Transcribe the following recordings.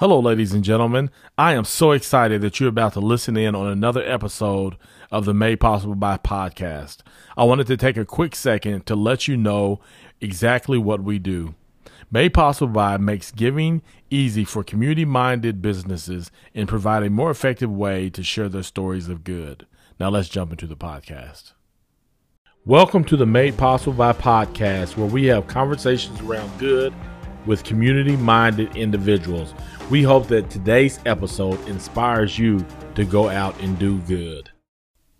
Hello, ladies and gentlemen. I am so excited that you're about to listen in on another episode of the Made Possible by podcast. I wanted to take a quick second to let you know exactly what we do. Made Possible by makes giving easy for community minded businesses and provide a more effective way to share their stories of good. Now let's jump into the podcast. Welcome to the Made Possible by podcast, where we have conversations around good with community minded individuals. We hope that today's episode inspires you to go out and do good.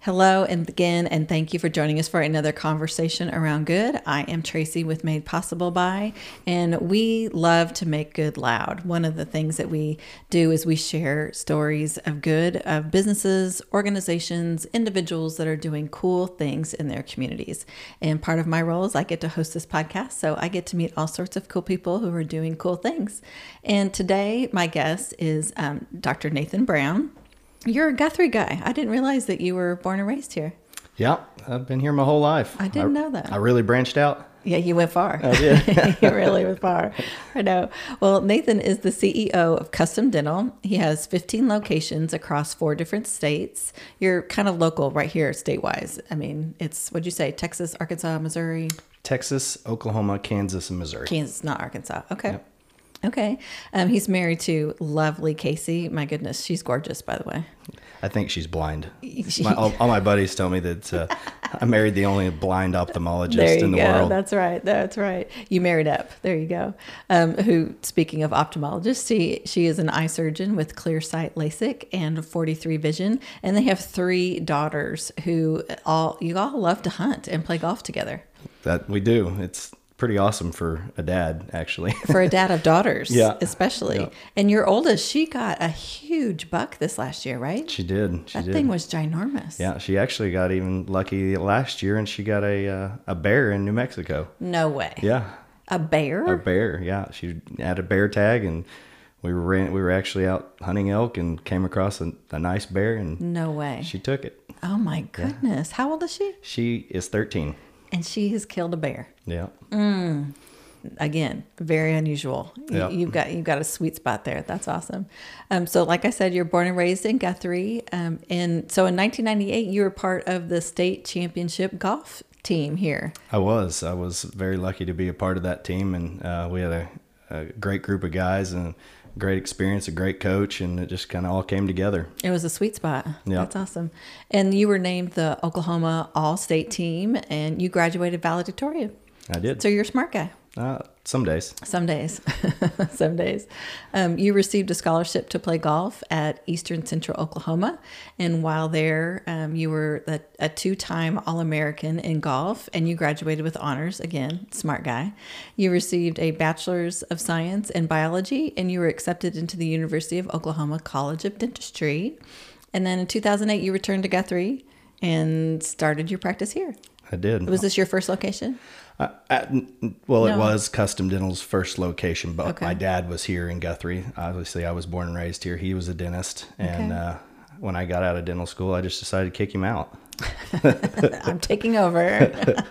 Hello and again, and thank you for joining us for another conversation around good. I am Tracy with Made Possible by, and we love to make good loud. One of the things that we do is we share stories of good of businesses, organizations, individuals that are doing cool things in their communities. And part of my role is I get to host this podcast, so I get to meet all sorts of cool people who are doing cool things. And today, my guest is um, Dr. Nathan Brown. You're a Guthrie guy. I didn't realize that you were born and raised here. Yeah, I've been here my whole life. I didn't know that. I really branched out. Yeah, you went far. I did. you really went far. I know. Well, Nathan is the CEO of Custom Dental. He has 15 locations across four different states. You're kind of local right here, state wise. I mean, it's, what'd you say, Texas, Arkansas, Missouri? Texas, Oklahoma, Kansas, and Missouri. Kansas, not Arkansas. Okay. Yep. Okay. Um, he's married to lovely Casey. My goodness, she's gorgeous, by the way. I think she's blind. My, all, all, my buddies tell me that uh, I married the only blind ophthalmologist in the go. world. That's right. That's right. You married up. There you go. Um, who, speaking of ophthalmologists, she, she is an eye surgeon with clear sight LASIK and 43 Vision. And they have three daughters who all, you all love to hunt and play golf together. That we do. It's pretty awesome for a dad, actually. for a dad of daughters, yeah, especially. Yeah. And your oldest, she got a huge buck this last year, right? She did. She that did. thing was ginormous. Yeah, she actually got even lucky last year, and she got a uh, a bear in New Mexico. No way. Yeah. A bear. A bear. Yeah, she had a bear tag, and we were ran, we were actually out hunting elk and came across a, a nice bear, and no way. She took it. Oh my goodness! Yeah. How old is she? She is thirteen and she has killed a bear. Yeah. Mm. Again, very unusual. Yeah. You, have got you've got a sweet spot there. That's awesome. Um, so, like I said, you're born and raised in Guthrie, um, and so in 1998, you were part of the state championship golf team here. I was. I was very lucky to be a part of that team, and uh, we had a, a great group of guys and great experience, a great coach, and it just kind of all came together. It was a sweet spot. Yeah. That's awesome. And you were named the Oklahoma All State Team, and you graduated valedictorian. I did. So you're a smart guy. Uh, some days. Some days. some days. Um, you received a scholarship to play golf at Eastern Central Oklahoma. And while there, um, you were a, a two time All American in golf and you graduated with honors. Again, smart guy. You received a Bachelor's of Science in Biology and you were accepted into the University of Oklahoma College of Dentistry. And then in 2008, you returned to Guthrie and started your practice here. I did. Was this your first location? Uh, at, well, no. it was Custom Dental's first location, but okay. my dad was here in Guthrie. Obviously, I was born and raised here. He was a dentist, and okay. uh, when I got out of dental school, I just decided to kick him out. I'm taking over.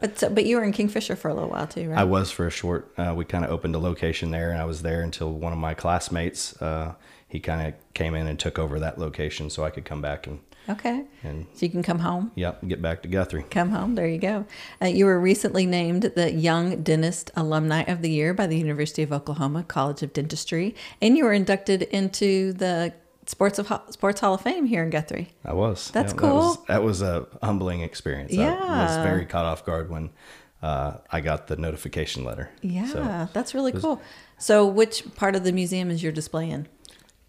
but, but you were in Kingfisher for a little while too, right? I was for a short. Uh, we kind of opened a location there, and I was there until one of my classmates. Uh, he kind of came in and took over that location, so I could come back and Okay. And so you can come home. Yep, get back to Guthrie. Come home. There you go. Uh, you were recently named the Young Dentist Alumni of the Year by the University of Oklahoma College of Dentistry, and you were inducted into the Sports of Sports Hall of Fame here in Guthrie. I was. That's yeah, cool. That was, that was a humbling experience. Yeah. I was very caught off guard when uh, I got the notification letter. Yeah, so that's really was, cool. So, which part of the museum is your display in?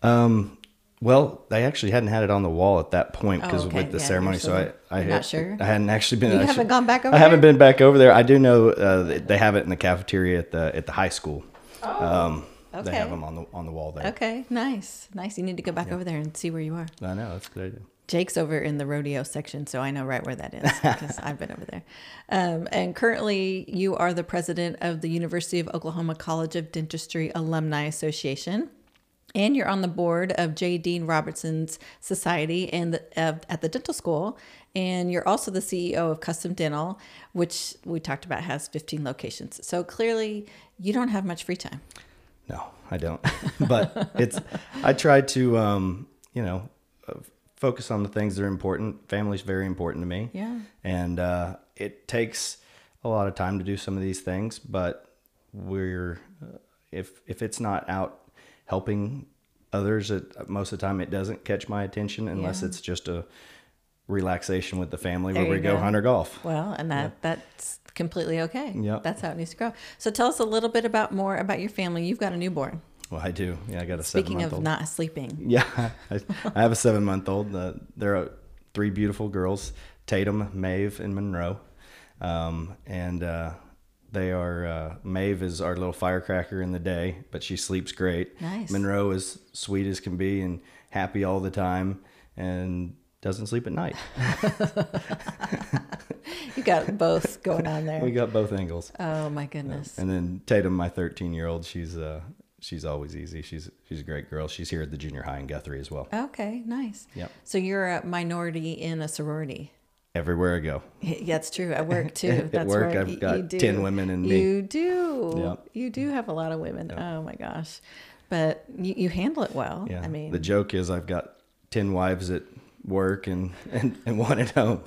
Um, well, I actually hadn't had it on the wall at that point because oh, okay. with the yeah, ceremony. So I, I had, not sure. I hadn't actually been. You actually, haven't gone back over. I there? haven't been back over there. I do know uh, they have it in the cafeteria at the at the high school. Oh. Um, okay. They have them on the on the wall there. Okay, nice, nice. You need to go back yeah. over there and see where you are. I know that's a good. Jake's over in the rodeo section, so I know right where that is because I've been over there. Um, and currently, you are the president of the University of Oklahoma College of Dentistry Alumni Association and you're on the board of J. Dean Robertson's Society and the, uh, at the dental school. And you're also the CEO of Custom Dental, which we talked about has 15 locations. So clearly, you don't have much free time. No, I don't. but it's I try to um, you know focus on the things that are important. Family's very important to me. Yeah. And uh, it takes a lot of time to do some of these things, but we're uh, if if it's not out helping others, it, most of the time it doesn't catch my attention unless Yeah. it's just a relaxation with the family There where we go go. hunt or golf. Well, and that that's completely okay. Yep. That's how it needs to go. So tell us a little bit about more about your family. You've got a newborn. Well, I do. Yeah, I got a seven Speaking of not sleeping. Yeah, I, I have a seven month old. Uh, there are three beautiful girls Tatum, Maeve, and Monroe. Um, and uh, they are, uh, Maeve is our little firecracker in the day, but she sleeps great. Nice. Monroe is sweet as can be and happy all the time and doesn't sleep at night. You got both going on there. we got both angles. oh my goodness. And then Tatum, my 13 year old, she's, uh, she's always easy. She's, she's a great girl. She's here at the junior high in Guthrie as well. Okay, nice. Yep. So you're a minority in a sorority. Everywhere I go. Yeah, That's true. At work too. At That's work, right. I've You- got you do. 10 women and me. You do. Yep. You do have a lot of women. Oh my gosh. But you, you handle it well. Yeah. I mean, the joke is I've got 10 wives at work and, and, and one at home.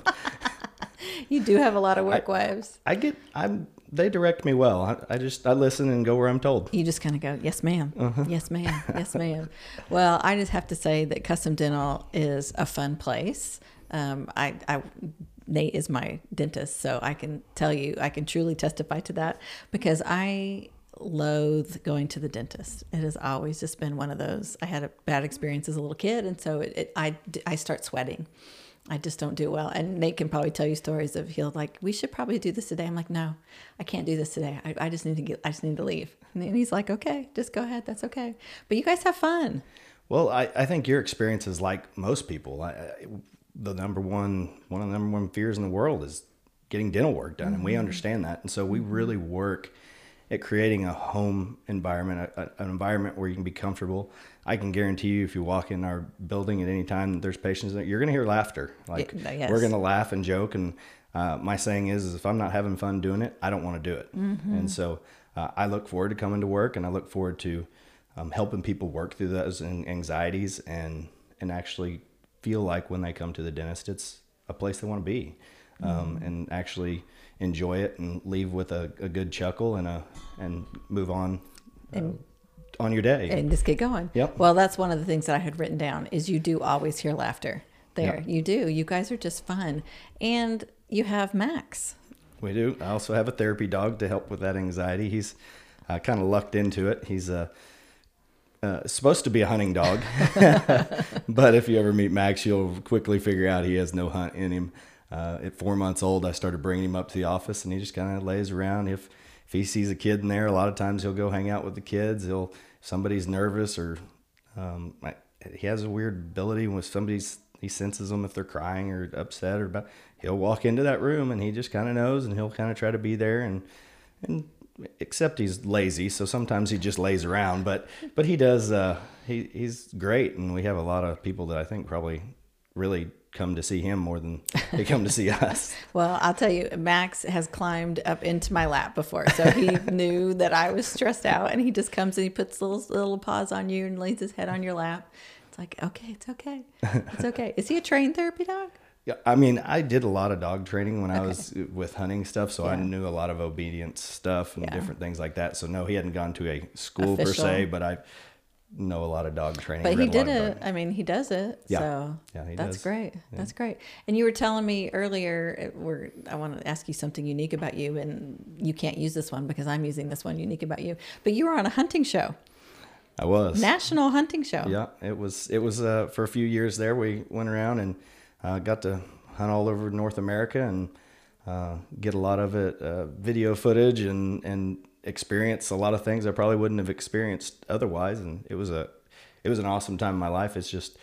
you do have a lot of work wives. I get, I'm, they direct me well. I, I just, I listen and go where I'm told. You just kind of go, yes, ma'am. Uh-huh. Yes, ma'am. Yes, ma'am. well, I just have to say that Custom Dental is a fun place. Um, I, I, Nate is my dentist, so I can tell you, I can truly testify to that because I loathe going to the dentist. It has always just been one of those. I had a bad experience as a little kid, and so it, it, I, I start sweating. I just don't do well. And Nate can probably tell you stories of he'll like, we should probably do this today. I'm like, no, I can't do this today. I, I just need to get, I just need to leave. And he's like, okay, just go ahead. That's okay. But you guys have fun. Well, I, I think your experience is like most people. I, the number one, one of the number one fears in the world is getting dental work done. And we understand that. And so we really work at creating a home environment, a, a- an environment where you can be comfortable. I can guarantee you, if you walk in our building at any time, there's patients that you're going to hear laughter. Like yes. we're going to laugh and joke. And uh, my saying is, is, if I'm not having fun doing it, I don't want to do it. And so uh, I look forward to coming to work, and I look forward to um, helping people work through those anxieties and and actually feel like when they come to the dentist, it's a place they want to be, um, and actually enjoy it and leave with a, a good chuckle and a and move on uh, on your day. and just get going. Yep. Well, that's one of the things that I had written down is you do always hear laughter there. Yep. You do. You guys are just fun. And you have Max. We do. I also have a therapy dog to help with that anxiety. He's uh, kind of lucked into it. He's uh, uh, supposed to be a hunting dog, but if you ever meet Max, you'll quickly figure out he has no hunt in him. Uh, at four months old, I started bringing him up to the office, and he just kind of lays around. If if he sees a kid in there, a lot of times he'll go hang out with the kids. He'll if somebody's nervous or um, I- he has a weird ability when somebody's he senses them if they're crying or upset or about. He'll walk into that room and he just kind of knows, and he'll kind of try to be there and and except he's lazy, so sometimes he just lays around. But but he does. Uh, he he's great, and we have a lot of people that I think probably really come to see him more than they come to see us. Well, I'll tell you, Max has climbed up into my lap before. So he knew that I was stressed out and he just comes and he puts little little paws on you and lays his head on your lap. It's like, okay, it's okay. It's okay. Is he a trained therapy dog? Yeah, I mean, I did a lot of dog training when I was with hunting stuff, so I knew a lot of obedience stuff and Yeah. different things like that. So no, he hadn't gone to a school per se, but I know a lot of dog training. But he did it. I mean, he does it. Yeah. So Yeah, he that's does. great. That's great. And you were telling me earlier, we're, I want to ask you something unique about you, and you can't use this one because I'm using this one unique about you. But you were on a hunting show, I was. national hunting show. Yeah, it was. It was uh, for a few years there. We went around and uh, got to hunt all over North America and uh, get a lot of it uh, video footage and and experience a lot of things I probably wouldn't have experienced otherwise. And it was a it was an awesome time in my life. It's just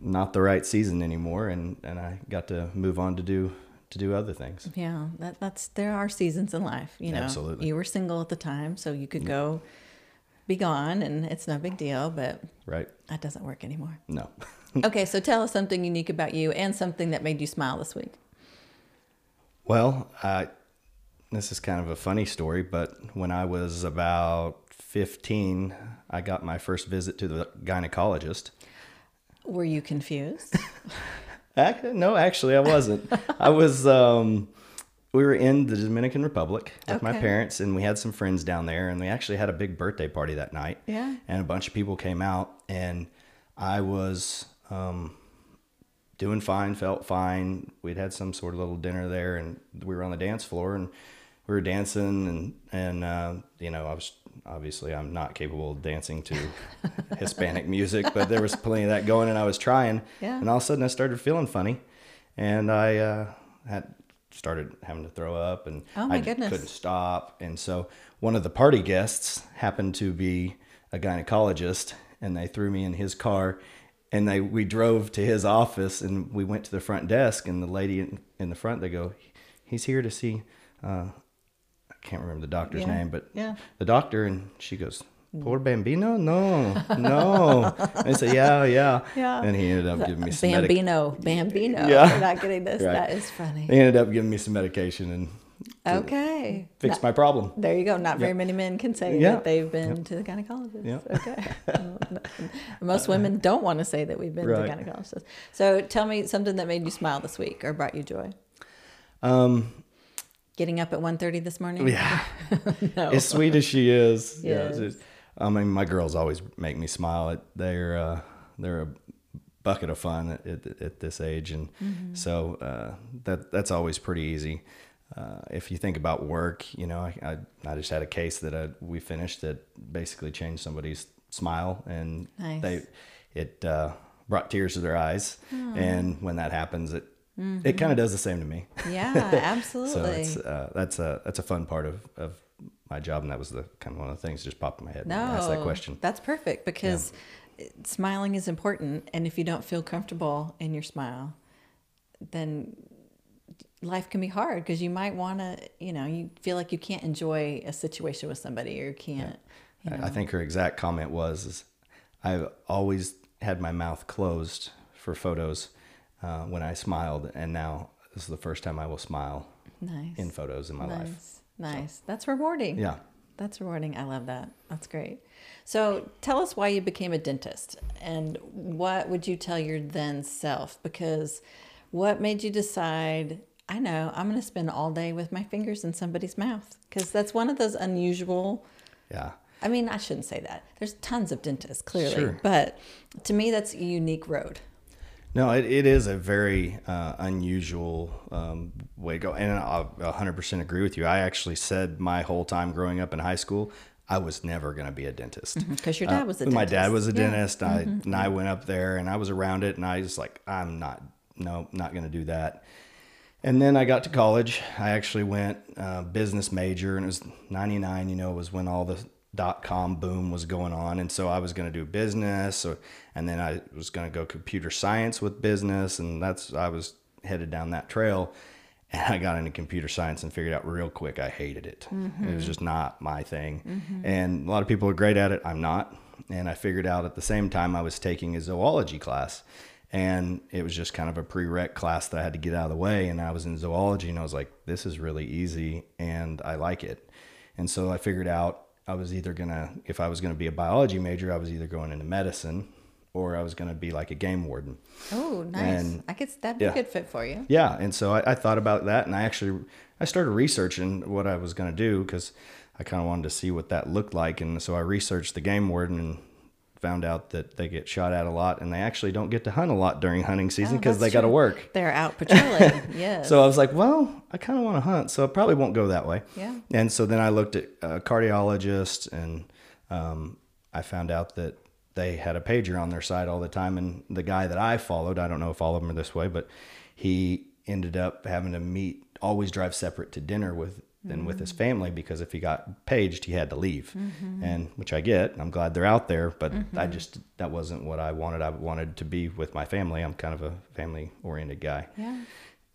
not the right season anymore, and and I got to move on to do to do other things. Yeah, that, that's there are seasons in life. You know, Absolutely. you were single at the time, so you could go be gone, and it's no big deal. But Right? that doesn't work anymore. No. okay, so tell us something unique about you and something that made you smile this week. Well, uh, this is kind of a funny story, but when I was about 15, I got my first visit to the gynecologist. Were you confused? No, actually, I wasn't. I was. Um, we were in the Dominican Republic with my parents, and we had some friends down there, and we actually had a big birthday party that night. Yeah. And a bunch of people came out, and I was um, doing fine, felt fine. We'd had some sort of little dinner there, and we were on the dance floor, and we were dancing, and and uh, you know, I was obviously I'm not capable of dancing to Hispanic music, but there was plenty of that going, and I was trying. Yeah. And all of a sudden, I started feeling funny, and I uh, had started having to throw up, and Oh, my I goodness. couldn't stop. And so one of the party guests happened to be a gynecologist, and they threw me in his car. And they we drove to his office, and we went to the front desk, and the lady in, in the front they go, he's here to see. Uh, I can't remember the doctor's Yeah, name, but yeah. the doctor, and she goes, "Poor Bambino, no, no." and I said, "Yeah, yeah." Yeah. And he ended up giving me some medic- Bambino, Bambino. Yeah. We're not getting this. Right. That is funny. He ended up giving me some medication and Okay. Fix Not- my problem. There you go. Not very many men can say Yeah. that they've been to the gynecologist. Okay. Most women don't want to say that we've been Right. to gynecologist. So tell me something that made you smile this week or brought you joy. Um, Getting up at 1.30 this morning? yeah. no. as sweet as she is. Yeah. It's- I mean, my girls always make me smile. They're uh, they're a bucket of fun at, at, at this age, and Mm-hmm. so uh, that that's always pretty easy. Uh, if you think about work, you know, I, I, I just had a case that I, we finished that basically changed somebody's smile, and Nice. they it uh, brought tears to their eyes. And when that happens, it it kind of does the same to me. Yeah, So absolutely. it's, uh, that's a that's a fun part of, of my job, and that was the kind of one of the things that just popped in my head. when no, asked that question. That's perfect because smiling is important. And if you don't feel comfortable in your smile, then life can be hard because you might want to, you know, you feel like you can't enjoy a situation with somebody or you can't. You know. I think her exact comment was, I've always had my mouth closed for photos uh, when I smiled, and now this is the first time I will smile Nice. in photos in my life. nice. Nice. That's rewarding. Yeah. That's rewarding. I love that. That's great. So tell us why you became a dentist and what would you tell your then self? Because what made you decide, I know, I'm going to spend all day with my fingers in somebody's mouth? Because that's one of those unusual. Yeah. I mean, I shouldn't say that. There's tons of dentists, clearly. Sure. But to me, that's a unique road. No, it, it is a very uh, unusual um, way to go. And I 100% agree with you. I actually said my whole time growing up in high school, I was never going to be a dentist. Because your dad was a Uh, My dad was a Yeah. Mm-hmm. dentist. I, and I went up there and I was around it and I was like, I'm not, no, not going to do that. And then I got to college. I actually went uh, business major and it was 99, you know, was when all the dot com boom was going on. And so I was going to do business. So, and then I was going to go computer science with business. And that's, I was headed down that trail. And I got into computer science and figured out real quick I hated it. It was just not my thing. And a lot of people are great at it. I'm not. And I figured out at the same time I was taking a zoology class. And it was just kind of a prereq class that I had to get out of the way. And I was in zoology and I was like, this is really easy and I like it. And so I figured out I was either going to, if I was going to be a biology major, I was either going into medicine or I was going to be like a game warden. Oh, nice. And- I guess that'd be yeah. a good fit for you. Yeah, and so I, I thought about that, and I actually I started researching what I was going to do because I kind of wanted to see what that looked like, and so I researched the game warden and found out that they get shot at a lot, and they actually don't get to hunt a lot during hunting season Oh, because they got to work. They're out patrolling. yes. So I was like, well, I kind of want to hunt, so I probably won't go that way. Yeah. And so then I looked at a cardiologist, and um, I found out that they had a pager on their side all the time. And the guy that I followed, I don't know if all of them are this way, but he ended up having to meet, always drive separate to dinner with than with mm-hmm. his family because if he got paged, he had to leave. Mm-hmm. And which I get. I'm glad they're out there, but mm-hmm. I just that wasn't what I wanted. I wanted to be with my family. I'm kind of a family oriented guy. yeah.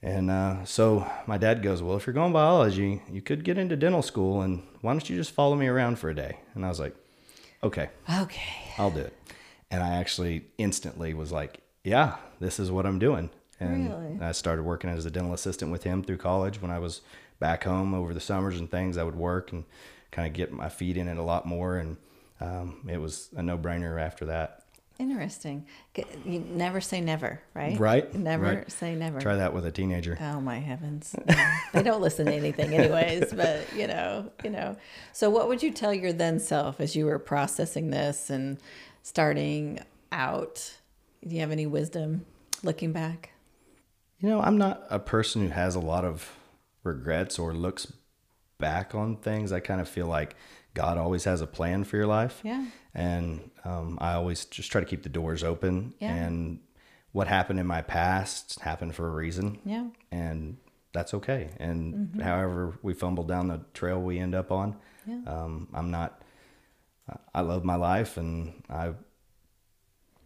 And uh, so my dad goes, Well, if you're going biology, you could get into dental school, and why don't you just follow me around for a day? And I was like, Okay, Okay. I'll do it. And I actually instantly was like, Yeah, this is what I'm doing. And really? I started working as a dental assistant with him through college. When I was back home over the summers and things, I would work and kind of get my feet in it a lot more. And um, it was a no brainer after that. Interesting. You never say never, right? Right. Never right. say never. Try that with a teenager. Oh my heavens! they don't listen to anything, anyways. But you know, you know. So, what would you tell your then self as you were processing this and starting out? Do you have any wisdom looking back? You know, I'm not a person who has a lot of regrets or looks back on things. I kind of feel like God always has a plan for your life. Yeah. And um, I always just try to keep the doors open. Yeah. And what happened in my past happened for a reason. Yeah. And that's okay. And mm-hmm. however we fumble down the trail we end up on, yeah. um, I'm not, I love my life and I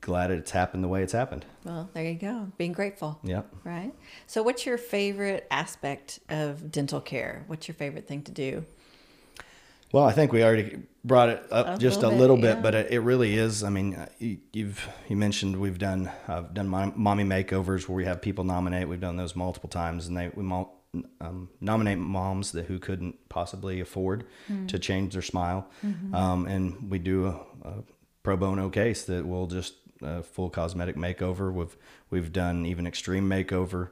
glad it's happened the way it's happened. Well, there you go. Being grateful. Yep. Right. So, what's your favorite aspect of dental care? What's your favorite thing to do? Well, I think we already brought it up a just little a little bit, yeah. but it, it, really is. I mean, uh, you, have you mentioned we've done I've done my, mommy makeovers where we have people nominate. We've done those multiple times, and they we um, nominate moms that who couldn't possibly afford mm. to change their smile, mm-hmm. um, and we do a, a pro bono case that will just a full cosmetic makeover. We've we've done even extreme makeover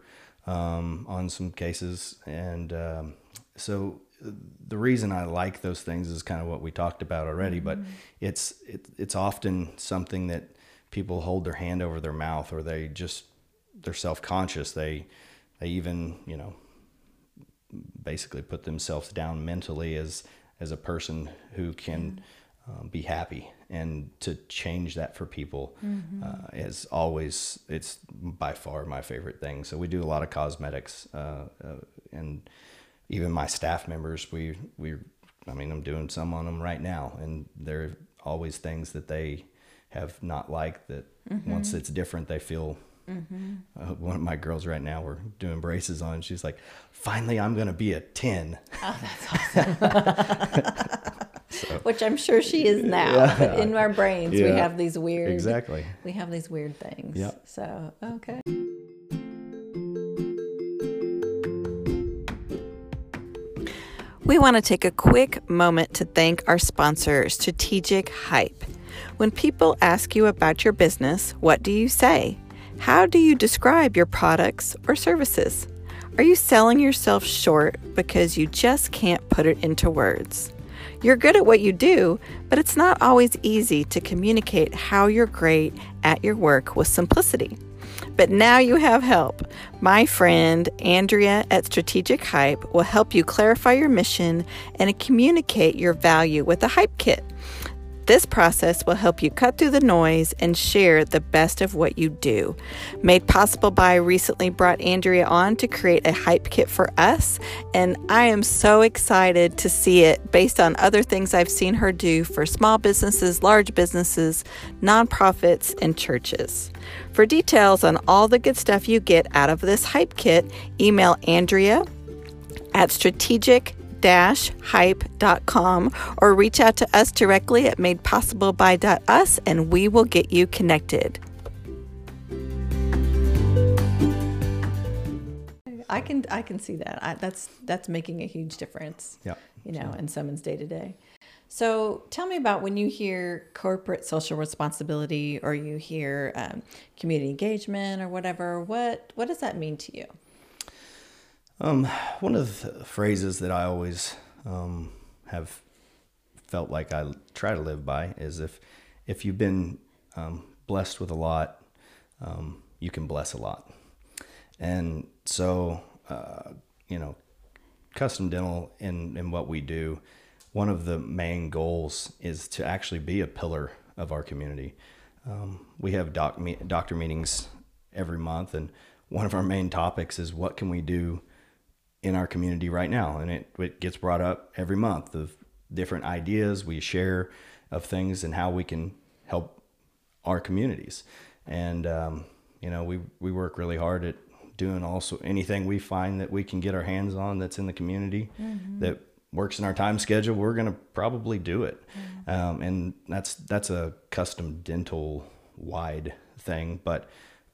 um, on some cases, and um, so the reason I like those things is kind of what we talked about already. Mm-hmm. But it's it, it's often something that people hold their hand over their mouth, or they just they're self conscious. They they even you know basically put themselves down mentally as as a person who can. Mm-hmm um, be happy and to change that for people mm-hmm. uh, is always it's by far my favorite thing so we do a lot of cosmetics uh, uh, and even my staff members we we i mean i'm doing some on them right now and there are always things that they have not liked that mm-hmm. once it's different they feel Mm-hmm. Uh, one of my girls right now, we're doing braces on. she's like, "Finally, I'm going to be a 10. Oh, that's awesome. so. Which I'm sure she is now. Yeah. in our brains, yeah. we have these weird. Exactly. We have these weird things. Yeah. So okay. We want to take a quick moment to thank our sponsor, Strategic Hype. When people ask you about your business, what do you say? How do you describe your products or services? Are you selling yourself short because you just can't put it into words? You're good at what you do, but it's not always easy to communicate how you're great at your work with simplicity. But now you have help. My friend Andrea at Strategic Hype will help you clarify your mission and communicate your value with a hype kit. This process will help you cut through the noise and share the best of what you do. Made possible by recently brought Andrea on to create a hype kit for us, and I am so excited to see it based on other things I've seen her do for small businesses, large businesses, nonprofits, and churches. For details on all the good stuff you get out of this hype kit, email Andrea at strategic hype.com or reach out to us directly at madepossibleby.us and we will get you connected. I can I can see that. I, that's that's making a huge difference. Yeah. You know, in someone's day to day. So tell me about when you hear corporate social responsibility or you hear um, community engagement or whatever. What what does that mean to you? Um, one of the phrases that I always um, have felt like I try to live by is if if you've been um, blessed with a lot, um, you can bless a lot. And so, uh, you know, custom dental in in what we do, one of the main goals is to actually be a pillar of our community. Um, we have doc me- doctor meetings every month, and one of our main topics is what can we do in our community right now. And it, it gets brought up every month of different ideas we share of things and how we can help our communities. And, um, you know, we, we work really hard at doing also anything we find that we can get our hands on that's in the community mm-hmm. that works in our time schedule. We're going to probably do it. Mm-hmm. Um, and that's, that's a custom dental wide thing. But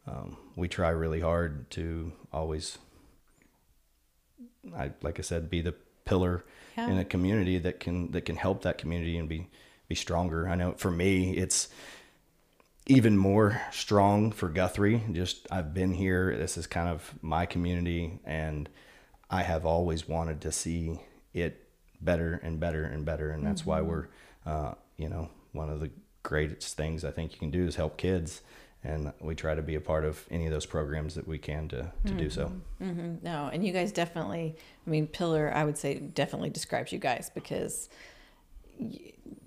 um, we try really hard to always, I like I said, be the pillar yeah. in a community that can that can help that community and be be stronger. I know for me, it's even more strong for Guthrie. Just I've been here. This is kind of my community, and I have always wanted to see it better and better and better, and that's mm-hmm. why we're, uh, you know, one of the greatest things I think you can do is help kids. And we try to be a part of any of those programs that we can to, to mm-hmm. do so. Mm-hmm. No, and you guys definitely, I mean, Pillar, I would say definitely describes you guys because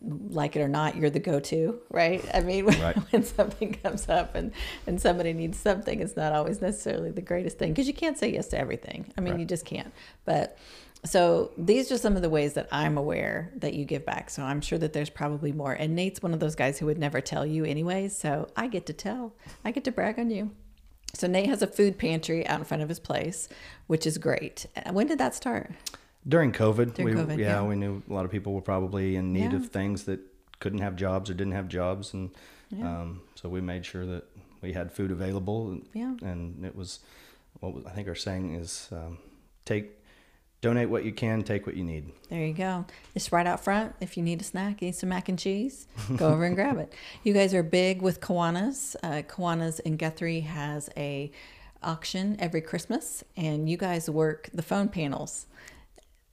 like it or not, you're the go-to, right? I mean, when, right. when something comes up and and somebody needs something, it's not always necessarily the greatest thing because you can't say yes to everything. I mean, right. you just can't. But so these are some of the ways that I'm aware that you give back. So I'm sure that there's probably more. And Nate's one of those guys who would never tell you anyway. So I get to tell. I get to brag on you. So Nate has a food pantry out in front of his place, which is great. When did that start? During COVID, During we, COVID yeah, yeah, we knew a lot of people were probably in need yeah. of things that couldn't have jobs or didn't have jobs, and yeah. um, so we made sure that we had food available. And, yeah. and it was what was, I think our saying is um, take donate what you can, take what you need. There you go. It's right out front. If you need a snack, you need some mac and cheese, go over and grab it. You guys are big with Kiwanis. Uh, Kiwanis in Guthrie has a auction every Christmas, and you guys work the phone panels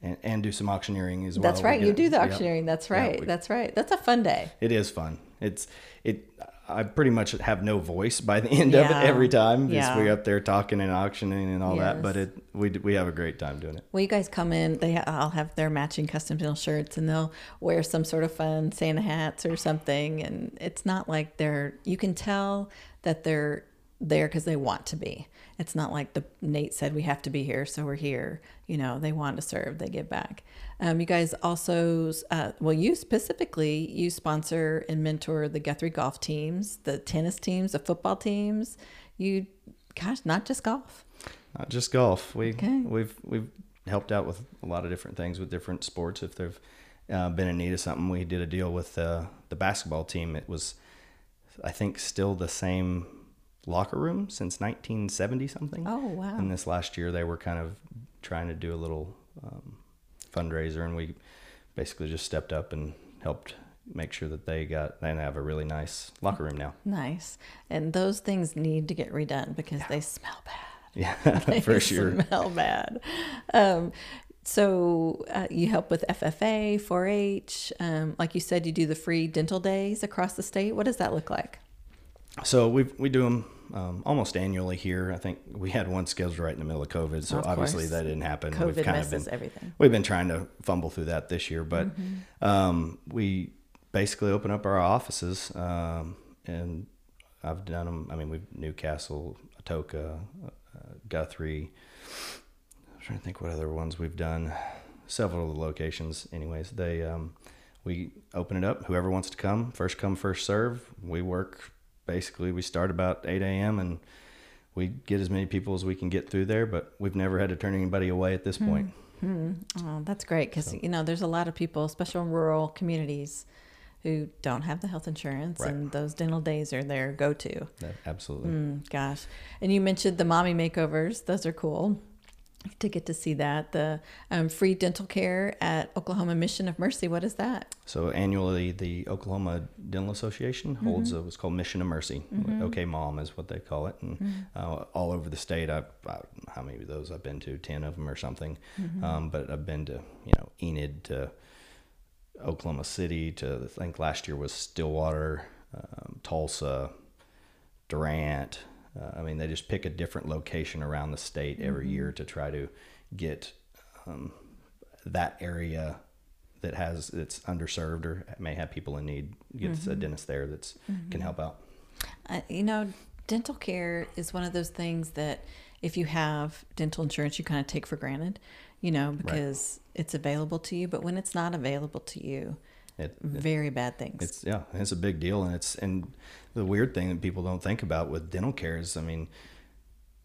and, and do some auctioneering as well. That's right. You do the auctioneering. Yep. That's right. Yep. That's right. That's a fun day. It is fun. It's it. I pretty much have no voice by the end yeah. of it every time. Yeah. We're up there talking and auctioning and all yes. that, but it we we have a great time doing it. Well, you guys come in. They all have their matching custom deal shirts, and they'll wear some sort of fun Santa hats or something. And it's not like they're. You can tell that they're there because they want to be. It's not like the Nate said we have to be here, so we're here. You know, they want to serve, they give back. Um, you guys also, uh, well, you specifically, you sponsor and mentor the Guthrie golf teams, the tennis teams, the football teams. You, gosh, not just golf. Not just golf. We okay. we've we've helped out with a lot of different things with different sports. If they've uh, been in need of something, we did a deal with uh, the basketball team. It was, I think, still the same locker room since 1970 something. Oh wow! And this last year they were kind of trying to do a little um, fundraiser, and we basically just stepped up and helped make sure that they got they have a really nice locker room now. Nice, and those things need to get redone because yeah. they smell bad. Yeah, they for sure. Smell bad. Um, so uh, you help with FFA, 4-H. Um, like you said, you do the free dental days across the state. What does that look like? So we we do them um, almost annually here. I think we had one scheduled right in the middle of COVID, so of obviously that didn't happen. COVID we've kind messes of been, everything. We've been trying to fumble through that this year, but mm-hmm. um, we basically open up our offices, um, and I've done them. I mean, we've Newcastle, Atoka, uh, Guthrie. I'm trying to think what other ones we've done. Several of the locations, anyways. They um, we open it up. Whoever wants to come, first come, first serve. We work basically we start about 8 a.m. and we get as many people as we can get through there, but we've never had to turn anybody away at this point. hmm Oh, that's great because so. you know there's a lot of people, especially in rural communities, who don't have the health insurance, right. and those dental days are their go-to. Absolutely. Mm, gosh, and you mentioned the mommy makeovers; those are cool to get to see that. The um, free dental care at Oklahoma Mission of Mercy. What is that? So annually, the Oklahoma Dental Association mm-hmm. holds a, what's called Mission of Mercy. Mm-hmm. OK Mom is what they call it, and mm-hmm. uh, all over the state. I, I, how many of those I've been to? Ten of them or something. Mm-hmm. Um, but I've been to you know Enid to Oklahoma City to I think last year was Stillwater, um, Tulsa, Durant. Uh, I mean, they just pick a different location around the state every mm-hmm. year to try to get um, that area that has it's underserved or may have people in need gets mm-hmm. a dentist there that's mm-hmm. can help out. Uh, you know, dental care is one of those things that if you have dental insurance, you kind of take for granted. You know, because right. it's available to you, but when it's not available to you, it, very bad things. It's yeah, it's a big deal, and it's and the weird thing that people don't think about with dental care is, I mean,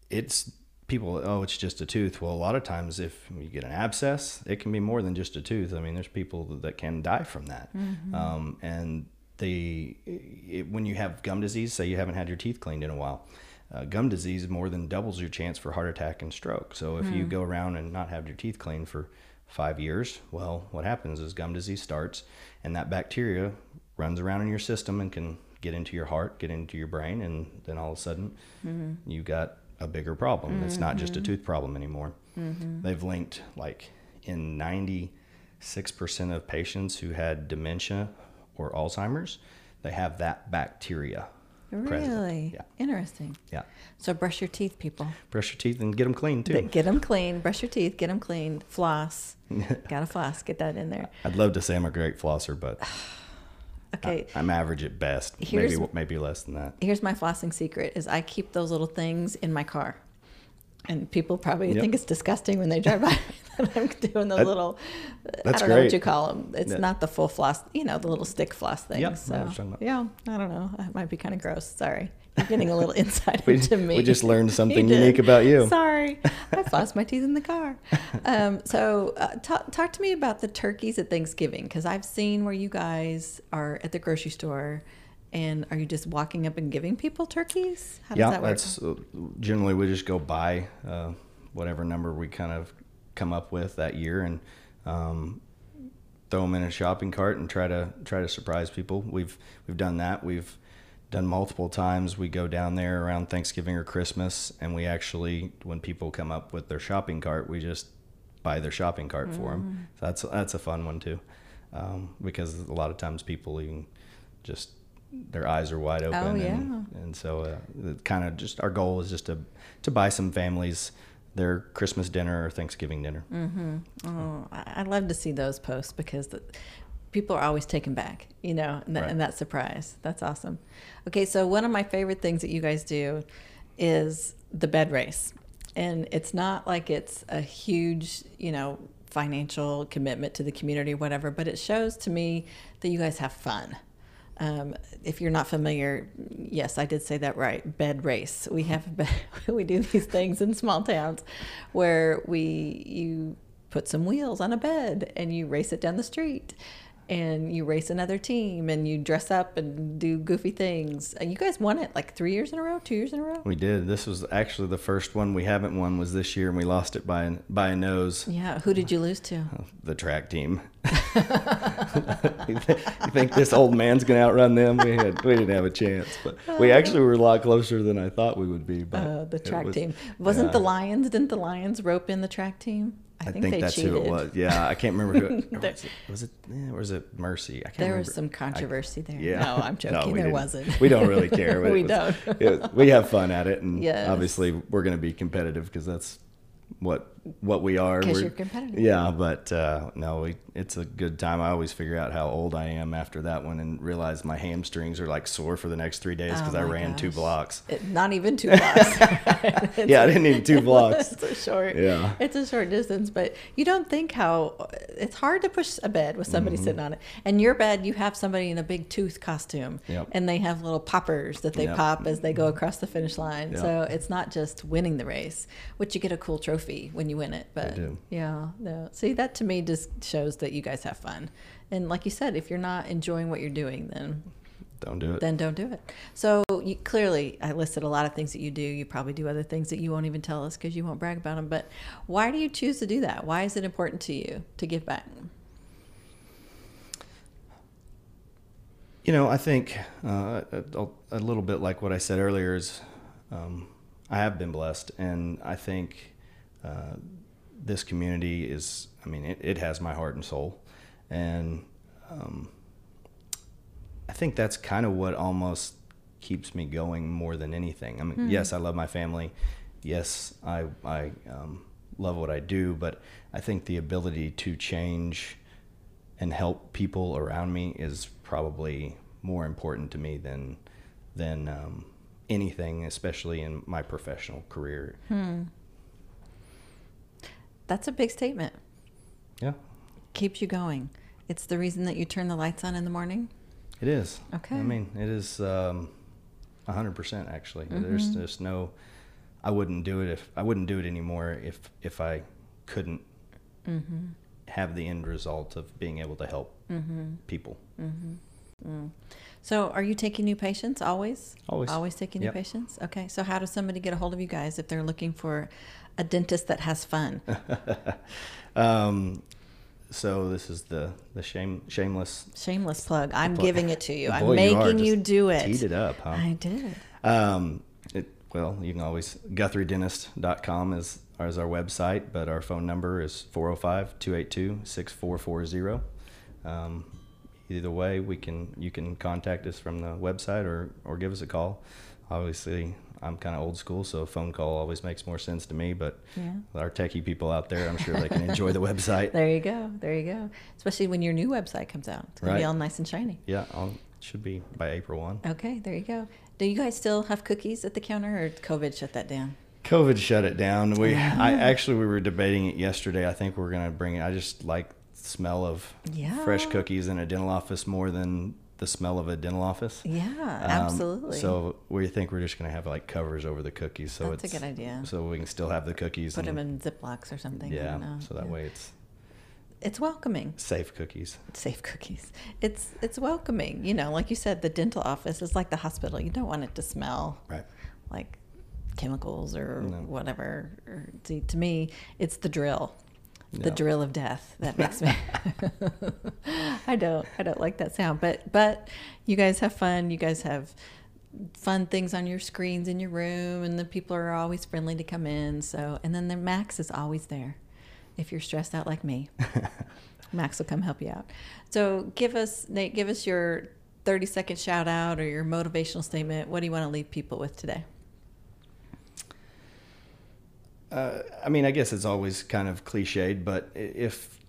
it's people. Oh, it's just a tooth. Well, a lot of times, if you get an abscess, it can be more than just a tooth. I mean, there's people that can die from that, mm-hmm. um, and the it, when you have gum disease, say you haven't had your teeth cleaned in a while. uh, gum disease more than doubles your chance for heart attack and stroke. So if you Hmm. go around and not have your teeth cleaned for five years, well, what happens is gum disease starts, and that bacteria runs around in your system and can get into your heart, get into your brain, and then all of a sudden Mm-hmm. you got a bigger problem. It's not just a tooth problem anymore. Mm-hmm. They've linked like in 96% of patients who had dementia or Alzheimer's, they have that bacteria. Present. Really Yeah. interesting. Yeah. So brush your teeth, people. Brush your teeth and get them clean too. Get them clean. Brush your teeth. Get them clean. Floss. Got to floss. Get that in there. I'd love to say I'm a great flosser, but Okay. I'm average at best. Here's- maybe maybe less than that. Here's my flossing secret: is I keep those little things in my car. And people probably Yep. think it's disgusting when they drive by that I'm doing the That- little. I don't know what you call them. It's Yeah. not the full floss, you know, the little stick floss thing. Yep, so what you're talking about. yeah, I don't know. That might be kind of gross. Sorry, you're getting a little insight We- into me. we just learned something unique about you. Sorry, I flossed my teeth in the car. Um, so uh, talk talk to me about the turkeys at Thanksgiving because I've seen where you guys are at the grocery store. And are you just walking up and giving people turkeys? How does yeah, that work? that's uh, generally we just go buy uh, whatever number we kind of come up with that year and um, throw them in a shopping cart and try to try to surprise people. We've we've done that. We've done multiple times. We go down there around Thanksgiving or Christmas, and we actually, when people come up with their shopping cart, we just buy their shopping cart for them. So that's that's a fun one too, um, because a lot of times people even just their eyes are wide open, Oh, and, yeah. and so uh, kind of just our goal is just to to buy some families their Christmas dinner or Thanksgiving dinner. Mm-hmm. Oh, I love to see those posts because the, people are always taken back, you know, and, that, Right. and that surprise. That's awesome. Okay, so one of my favorite things that you guys do is the bed race. And it's not like it's a huge, you know, financial commitment to the community or whatever, but it shows to me that you guys have fun. Um, if you're not familiar, yes, I did say that right. Bed race. We have bed, we do these things in small towns where we you put some wheels on a bed and you race it down the street and you race another team and you dress up and do goofy things. And you guys won it like three years in a row, two years in a row. We did. This was actually the first one we haven't won was this year, and we lost it by by a nose. Yeah. Who did you lose to? The track team. you, th- you think this old man's gonna outrun them? We had we didn't have a chance, but we actually were a lot closer than I thought we would be. But Uh, the track was- team wasn't yeah. the Lions. Didn't the Lions rope in the track team? I think, that's who it was. Yeah, I can't remember who it There- was. It, was it? Was it Mercy? I can't There remember. was some controversy there. Yeah. No, I'm joking. we there didn't. wasn't. We don't really care. We it was- don't. was- we have fun at it, and Yes. obviously we're going to be competitive because that's what what we are. 'Cause We're- you're competitive. Yeah, but uh, no, we, it's a good time. I always figure out how old I am after that one, and realize my hamstrings are like sore for the next three days because Oh I ran two blocks. It, not even two blocks. Yeah, I didn't need two blocks. it's a short. Yeah. It's a short distance, but you don't think how it's hard to push a bed with somebody Mm-hmm. sitting on it. And your bed, you have somebody in a big tooth costume, Yep. and they have little poppers that they Yep. pop as they go across the finish line. Yep. So it's not just winning the race, which you get a cool trophy when you win it. But yeah, no. See, that to me just shows that you guys have fun. And like you said, if you're not enjoying what you're doing, then Don't do it. then don't do it. So you, clearly, I listed a lot of things that you do. You probably do other things that you won't even tell us because you won't brag about them. But why do you choose to do that? Why is it important to you to give back? You know, I think uh, a, a little bit like what I said earlier is um, I have been blessed, and I think uh, this community is, I mean, it, it has my heart and soul. And um, I think that's kind of what almost keeps me going more than anything. I mean, yes, I love my family. Yes, I, I um, love what I do, but I think the ability to change and help people around me is probably more important to me than than um, anything, especially in my professional career. That's a big statement. Yeah, Keeps you going. It's the reason that you turn the lights on in the morning. it is. Okay. I mean, it is um, a hundred percent actually. There's mm-hmm. there's no. I wouldn't do it if I wouldn't do it anymore if if I couldn't mm-hmm. have the end result of being able to help mm-hmm. people. Mm. So, are you taking new patients always? Always. Always taking yep. new patients? Okay. So, how does somebody get a hold of you guys if they're looking for a dentist that has fun? um, so this is the the shame shameless shameless plug. I'm plug. giving it to you. Boy, I'm making you, you, do it. Teed it up, huh? I did. Um, it, well, you can always guthriedentist.com is is our website, but our phone number is 405-282-6440. Um, either way, we can you can contact us from the website or or give us a call. Obviously, I'm kind of old school, so a phone call always makes more sense to me. But yeah. our techie people out there, I'm sure they can enjoy the website. There you go. There you go. Especially when your new website comes out, it's gonna right. be all nice and shiny. Yeah, I'll, should be by April one. Okay, there you go. Do you guys still have cookies at the counter, or COVID shut that down? COVID shut it down. We, I actually, we were debating it yesterday. I think we're gonna bring it. I just like smell of yeah. fresh cookies in a dental office more than the smell of a dental office. Yeah, um, absolutely. So we think we're just going to have like covers over the cookies, so that's it's a good idea. So we can still have the cookies. Put and, them in Ziplocs or something. Yeah, so that yeah. way it's it's welcoming. Safe cookies. Safe cookies. It's it's welcoming. You know, like you said, the dental office is like the hospital. You don't want it to smell right like chemicals or no. whatever. Or, see, to me, it's the drill the drill of death. That makes me. I don't. I don't like that sound. But but you guys have fun. You guys have fun things on your screens in your room, and the people are always friendly to come in. So and then the Max is always there. If you're stressed out like me, Max will come help you out. So give us Nate. Give us your 30 second shout out or your motivational statement. What do you want to leave people with today? Uh, I mean, I guess it's always kind of cliched, but if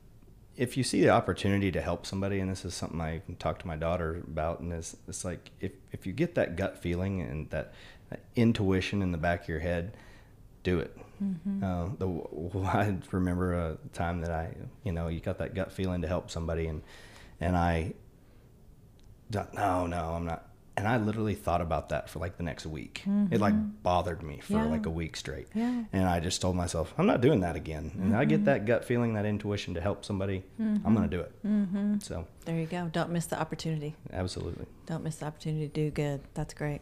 if you see the opportunity to help somebody, and this is something I talk to my daughter about, and it's, it's like if, if you get that gut feeling and that, that intuition in the back of your head, do it. Mm-hmm. Uh, the, I remember a time that I, you know, you got that gut feeling to help somebody, and and I, no, no, I'm not and I literally thought about that for like the next week. Mm-hmm. It like mm-hmm. bothered me for yeah. like a week straight. Yeah. And I just told myself, I'm not doing that again. And mm-hmm. I get mm-hmm. that gut feeling, that intuition to help somebody, mm-hmm. I'm going to do it. Mm-hmm. So there you go. Don't miss the opportunity. Absolutely. Don't miss the opportunity to do good. That's great.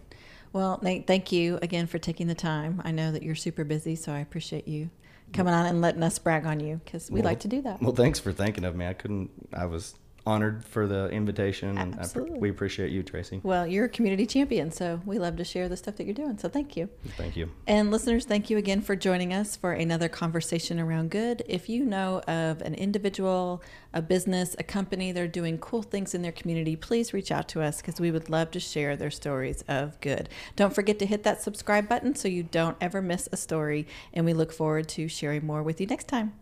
Well, Nate, thank you again for taking the time. I know that you're super busy, so I appreciate you coming on and letting us brag on you because we well, like to do that. Well, thanks for thinking of me. I couldn't, I was honored for the invitation. Absolutely. And we appreciate you, Tracy. Well, you're a community champion, so we love to share the stuff that you're doing. So thank you. Thank you. And listeners, thank you again for joining us for another conversation around good. If you know of an individual, a business, a company they're doing cool things in their community, please reach out to us because we would love to share their stories of good. Don't forget to hit that subscribe button so you don't ever miss a story. And we look forward to sharing more with you next time.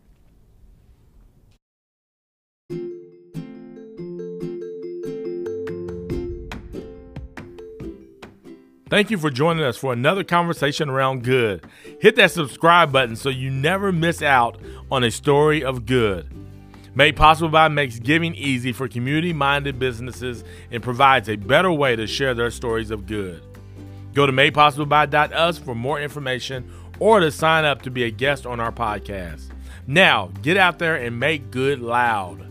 Thank you for joining us for another conversation around good. Hit that subscribe button so you never miss out on a story of good. Made Possible by makes giving easy for community minded businesses and provides a better way to share their stories of good. Go to madepossibleby.us for more information or to sign up to be a guest on our podcast. Now, get out there and make good loud.